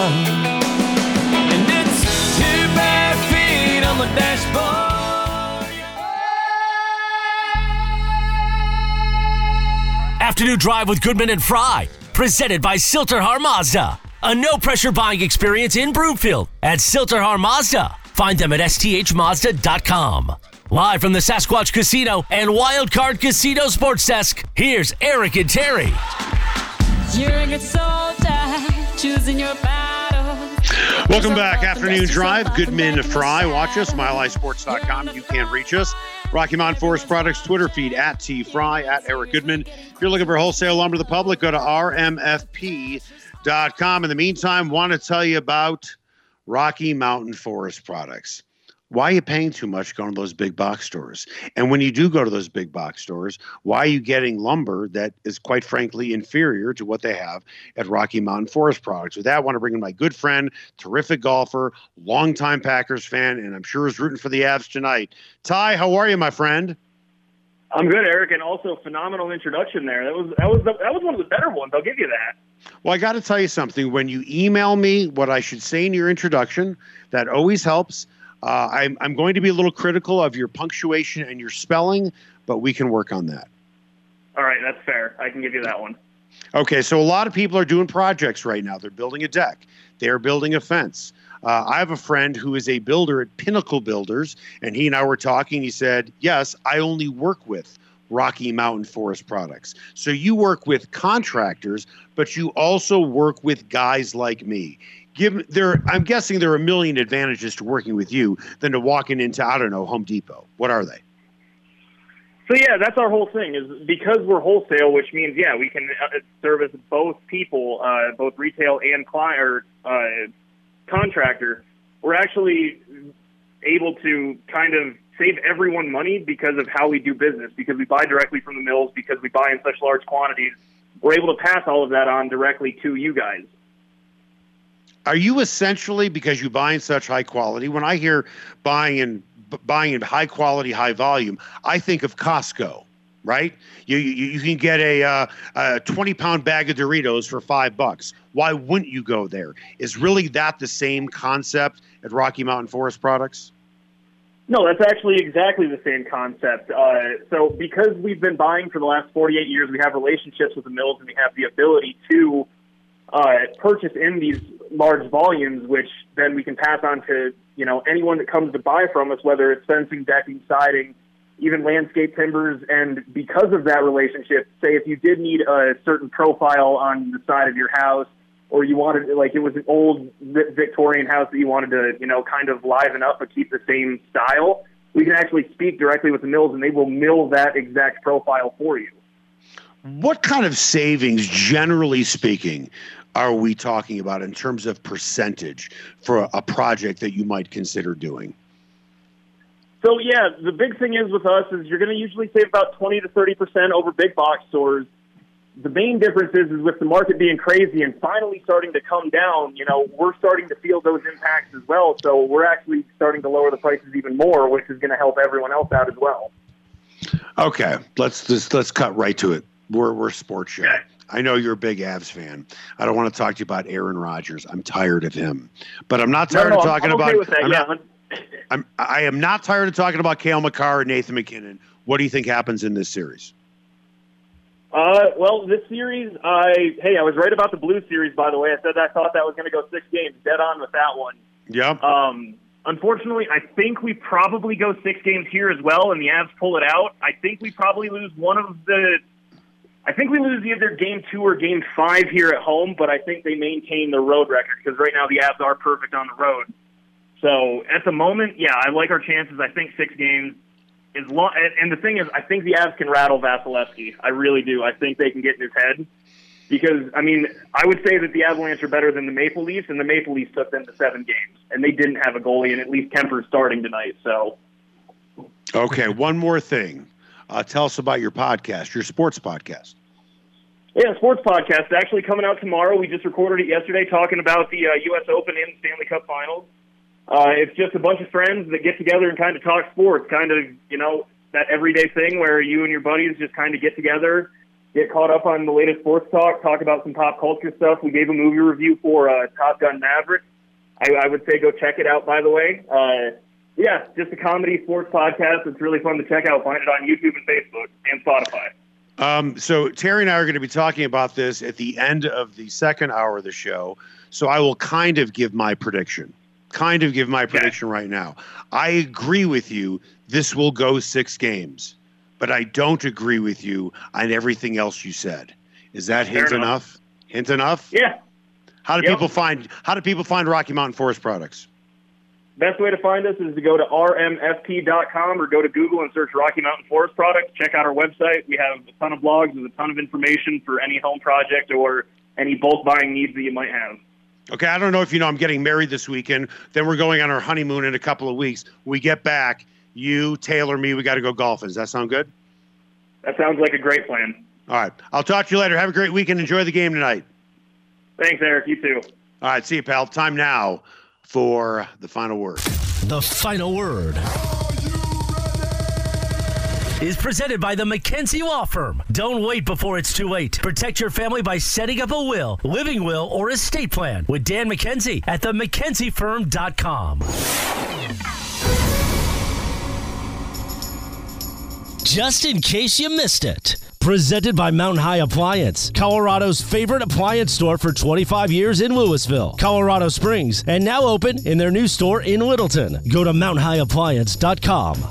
[SPEAKER 6] And it's two bare feet on the dashboard.
[SPEAKER 4] Afternoon Drive with Goodman and Fry, presented by Sill-TerHar Mazda. A no pressure buying experience in Broomfield at Sill-TerHar Mazda. Find them at sthmazda.com. Live from the Sasquatch Casino and Wildcard Casino Sports Desk, here's Eric and Terry.
[SPEAKER 7] You're a good soldier, choosing your battles.
[SPEAKER 1] Welcome back. Afternoon Drive. Goodman to Fry. Watch us, milehighsports.com. You can reach us. Rocky Mountain Forest Products Twitter feed at T Fry, at Eric Goodman. If you're looking for wholesale lumber to the public, go to rmfp.com. In the meantime, want to tell you about Rocky Mountain Forest Products. Why are you paying too much going to those big box stores? And when you do go to those big box stores, why are you getting lumber that is quite frankly inferior to what they have at Rocky Mountain Forest Products? With that, I want to bring in my good friend, terrific golfer, longtime Packers fan, and I'm sure is rooting for the Avs tonight. Ty, how are you, my friend?
[SPEAKER 8] I'm good, Eric, and also phenomenal introduction there. That was that was the, that was one of the better ones. I'll give you that.
[SPEAKER 1] Well, I got to tell you something. When you email me what I should say in your introduction, that always helps. Uh, I'm, I'm going to be a little critical of your punctuation and your spelling, but we can work on that.
[SPEAKER 8] All right, that's fair. I can give you that one.
[SPEAKER 1] Okay, so a lot of people are doing projects right now. They're building a deck, they're building a fence. Uh, I have a friend who is a builder at Pinnacle Builders, and he and I were talking. He said, Yes, I only work with Rocky Mountain Forest products. So you work with contractors, but you also work with guys like me. Give there, I'm guessing there are a million advantages to working with you than to walking into I don't know Home Depot. What are they?
[SPEAKER 8] So yeah, that's our whole thing. Is because we're wholesale, which means yeah, we can uh, service both people, uh, both retail and client uh, contractor. We're actually able to kind of save everyone money because of how we do business. Because we buy directly from the mills. Because we buy in such large quantities, we're able to pass all of that on directly to you guys.
[SPEAKER 1] Are you essentially because you buy in such high quality? When I hear buying in buying in high quality, high volume, I think of Costco, right? You you, you can get a, uh, a twenty pound bag of Doritos for five bucks. Why wouldn't you go there? Is really that the same concept at Rocky Mountain Forest Products?
[SPEAKER 8] No, that's actually exactly the same concept. Uh, so, because we've been buying for the last 48 years, we have relationships with the mills and we have the ability to uh, purchase in these large volumes, which then we can pass on to you know anyone that comes to buy from us, whether it's fencing, decking, siding, even landscape timbers. And because of that relationship, say if you did need a certain profile on the side of your house, or you wanted like it was an old Victorian house that you wanted to you know kind of liven up but keep the same style, we can actually speak directly with the mills, and they will mill that exact profile for you.
[SPEAKER 1] What kind of savings, generally speaking, are we talking about in terms of percentage for a project that you might consider doing?
[SPEAKER 8] So yeah, the big thing is with us is you're going to usually save about 20 to 30 percent over big box stores. The main difference is, is with the market being crazy and finally starting to come down. You know, we're starting to feel those impacts as well. So we're actually starting to lower the prices even more, which is going to help everyone else out as well.
[SPEAKER 1] Okay, let's just let's cut right to it. We're we're sports show.
[SPEAKER 8] Okay.
[SPEAKER 1] I know you're a big Avs fan. I don't want to talk to you about Aaron Rodgers. I'm tired of him. But I'm not tired
[SPEAKER 8] no, no,
[SPEAKER 1] of talking
[SPEAKER 8] I'm okay
[SPEAKER 1] about.
[SPEAKER 8] with that.
[SPEAKER 1] I'm
[SPEAKER 8] yeah,
[SPEAKER 1] not- I'm, I am not tired of talking about Cale Makar and Nathan MacKinnon. What do you think happens in this series?
[SPEAKER 8] Uh, well, this series, I hey, I was right about the Blue series. By the way, I said I thought that was going to go six games. Dead on with that one.
[SPEAKER 1] Yeah.
[SPEAKER 8] Um, unfortunately, I think we probably go six games here as well, and the Avs pull it out. I think we probably lose one of the I think we lose either game two or game five here at home, but I think they maintain the road record because right now the Avs are perfect on the road. So at the moment, yeah, I like our chances. I think six games is long. And, the thing is, I think the Avs can rattle Vasilevskiy. I really do. I think they can get in his head because I mean, I would say that the Avalanche are better than the Maple Leafs, and the Maple Leafs took them to seven games, and they didn't have a goalie, and at least Kuemper's starting tonight. So
[SPEAKER 1] Okay, one more thing. Uh, tell us about your podcast, your sports podcast.
[SPEAKER 8] Yeah, sports podcast actually coming out tomorrow. We just recorded it yesterday, talking about the uh, U.S. Open and Stanley Cup Finals. Uh, it's just a bunch of friends that get together and kind of talk sports, kind of you know that everyday thing where you and your buddies just kind of get together, get caught up on the latest sports talk, talk about some pop culture stuff. We gave a movie review for uh, Top Gun Maverick. I, I would say go check it out. By the way, uh, yeah, just a comedy sports podcast. It's really fun to check out. Find it on YouTube and Facebook and Spotify.
[SPEAKER 1] Um, so Terry and I are going to be talking about this at the end of the second hour of the show. So I will kind of give my prediction. Kind of give my prediction right now. I agree with you. This will go six games, but I don't agree with you on everything else you said. Is that
[SPEAKER 8] Fair
[SPEAKER 1] hint
[SPEAKER 8] enough.
[SPEAKER 1] enough? Hint enough?
[SPEAKER 8] Yeah,
[SPEAKER 1] How do
[SPEAKER 8] Yep.
[SPEAKER 1] people find How do people find Rocky Mountain Forest Products?
[SPEAKER 8] Best way to find us is to go to rmfp.com or go to Google and search Rocky Mountain Forest Products. Check out our website. We have a ton of blogs with a ton of information for any home project or any bulk buying needs that you might have.
[SPEAKER 1] Okay, I don't know if you know I'm getting married this weekend. Then we're going on our honeymoon in a couple of weeks. We get back, you, Taylor, me, we got to go golfing. Does that sound good?
[SPEAKER 8] That sounds like a great plan.
[SPEAKER 1] All right. I'll talk to you later. Have a great weekend. Enjoy the game tonight.
[SPEAKER 8] Thanks, Eric. You too.
[SPEAKER 1] All right, see you, pal. Time now for the final word.
[SPEAKER 3] The final word.
[SPEAKER 4] Is presented by the Mackenzie Law Firm. Don't wait before it's too late. Protect your family by setting up a will, living will, or estate plan with Dan Mackenzie at themackenziefirm.com.
[SPEAKER 3] Just in case you missed it. Presented by Mountain High Appliance, Colorado's favorite appliance store for 25 years in Louisville, Colorado Springs, and now open in their new store in Littleton. Go to mountainhighappliance.com.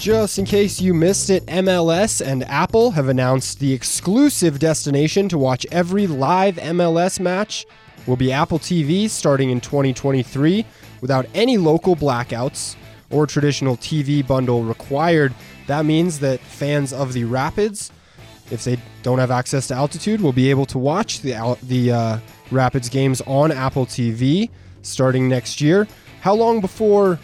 [SPEAKER 5] Just in case you missed it, MLS and Apple have announced the exclusive destination to watch every live MLS match will be Apple TV starting in 2023 without any local blackouts or traditional TV bundle required. That means that fans of the Rapids, if they don't have access to altitude, will be able to watch the the uh, Rapids games on Apple TV starting next year. How long before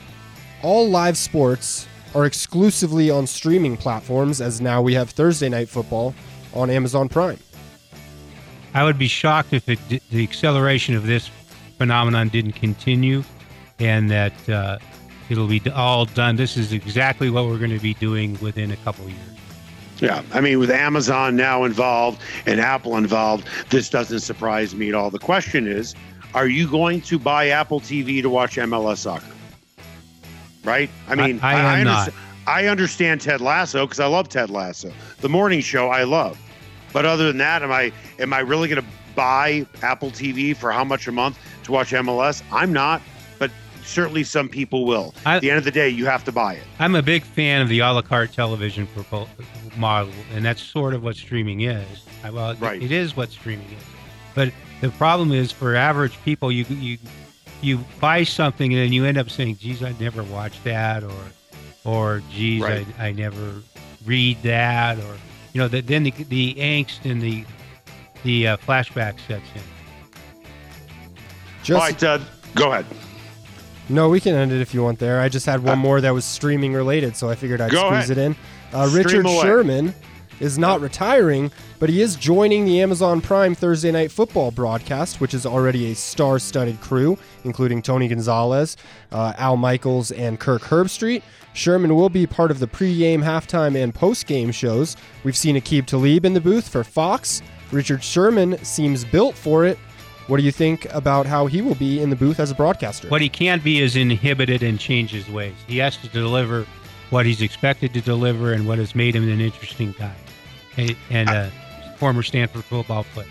[SPEAKER 5] all live sports are exclusively on streaming platforms as now we have Thursday night football on Amazon Prime.
[SPEAKER 2] I would be shocked if it, the acceleration of this phenomenon didn't continue, and that uh, it'll be all done. This is exactly what we're going to be doing within a couple years.
[SPEAKER 1] Yeah, I mean, with Amazon now involved and Apple involved, this doesn't surprise me at all. The question is, are you going to buy Apple TV to watch MLS soccer? Right? I mean,
[SPEAKER 2] I am not.
[SPEAKER 1] understand, I understand Ted Lasso because I love Ted Lasso. The morning show I love, but other than that, am I am I really going to buy Apple TV for how much a month to watch MLS? I'm not, certainly some people will.
[SPEAKER 2] I-
[SPEAKER 1] At the end of the day, you have to buy it.
[SPEAKER 2] I'm a big fan of the a la carte television propo- model, and that's sort of what streaming is. Well,
[SPEAKER 1] Right.
[SPEAKER 2] it is what streaming is. But the problem is for average people, you you you buy something and then you end up saying, "Geez, I never watched that," or or "Geez,
[SPEAKER 1] Right.
[SPEAKER 2] I, I never read that," or you know, the, then the, the angst and the the uh, flashback sets in.
[SPEAKER 5] Just
[SPEAKER 1] All right, uh, go ahead.
[SPEAKER 5] No, we can end it if you want. There, I just had one more that was streaming related, so I figured I'd
[SPEAKER 1] Go
[SPEAKER 5] squeeze
[SPEAKER 1] ahead.
[SPEAKER 5] it in. Uh,
[SPEAKER 1] Stream
[SPEAKER 5] Richard
[SPEAKER 1] away.
[SPEAKER 5] Sherman is not retiring, but he is joining the Amazon Prime Thursday Night Football broadcast, which is already a star-studded crew, including Tony Gonzalez, uh, Al Michaels, and Kirk Herbstreit. Sherman will be part of the pre-game, halftime, and post-game shows. We've seen Aqib Talib in the booth for Fox. Richard Sherman seems built for it. What do you think about how he will be in the booth as a broadcaster?
[SPEAKER 2] What he can't be is inhibited and change his ways. He has to deliver what he's expected to deliver and what has made him an interesting guy, and, and a former Stanford football player.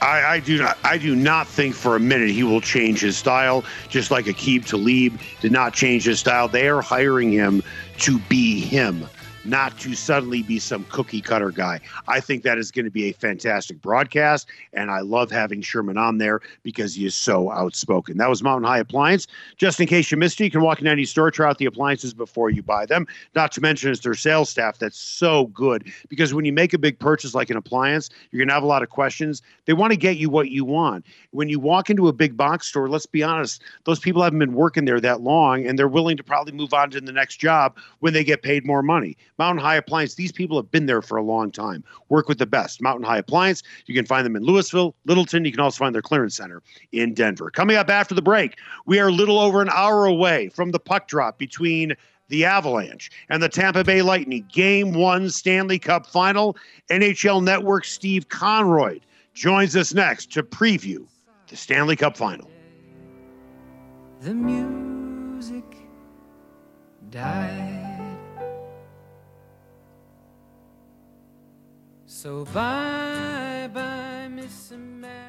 [SPEAKER 1] I, I do not. I do not think for a minute he will change his style. Just like Aqib Talib did not change his style. They are hiring him to be him, not to suddenly be some cookie cutter guy. I think that is going to be a fantastic broadcast, and I love having Sherman on there because he is so outspoken. That was Mountain High Appliance. Just in case you missed it, you can walk into any store, try out the appliances before you buy them. Not to mention, it's their sales staff that's so good because when you make a big purchase like an appliance, you're going to have a lot of questions. They want to get you what you want. When you walk into a big box store, let's be honest, those people haven't been working there that long and they're willing to probably move on to the next job when they get paid more money. Mountain High Appliance, these people have been there for a long time. Work with the best. Mountain High Appliance, you can find them in Louisville, Littleton. You can also find their clearance center in Denver. Coming up after the break, we are a little over an hour away from the puck drop between the Avalanche and the Tampa Bay Lightning. Game one Stanley Cup final. NHL Network Steve Conroy joins us next to preview the Stanley Cup final.
[SPEAKER 9] The music died. So bye bye, Miss America.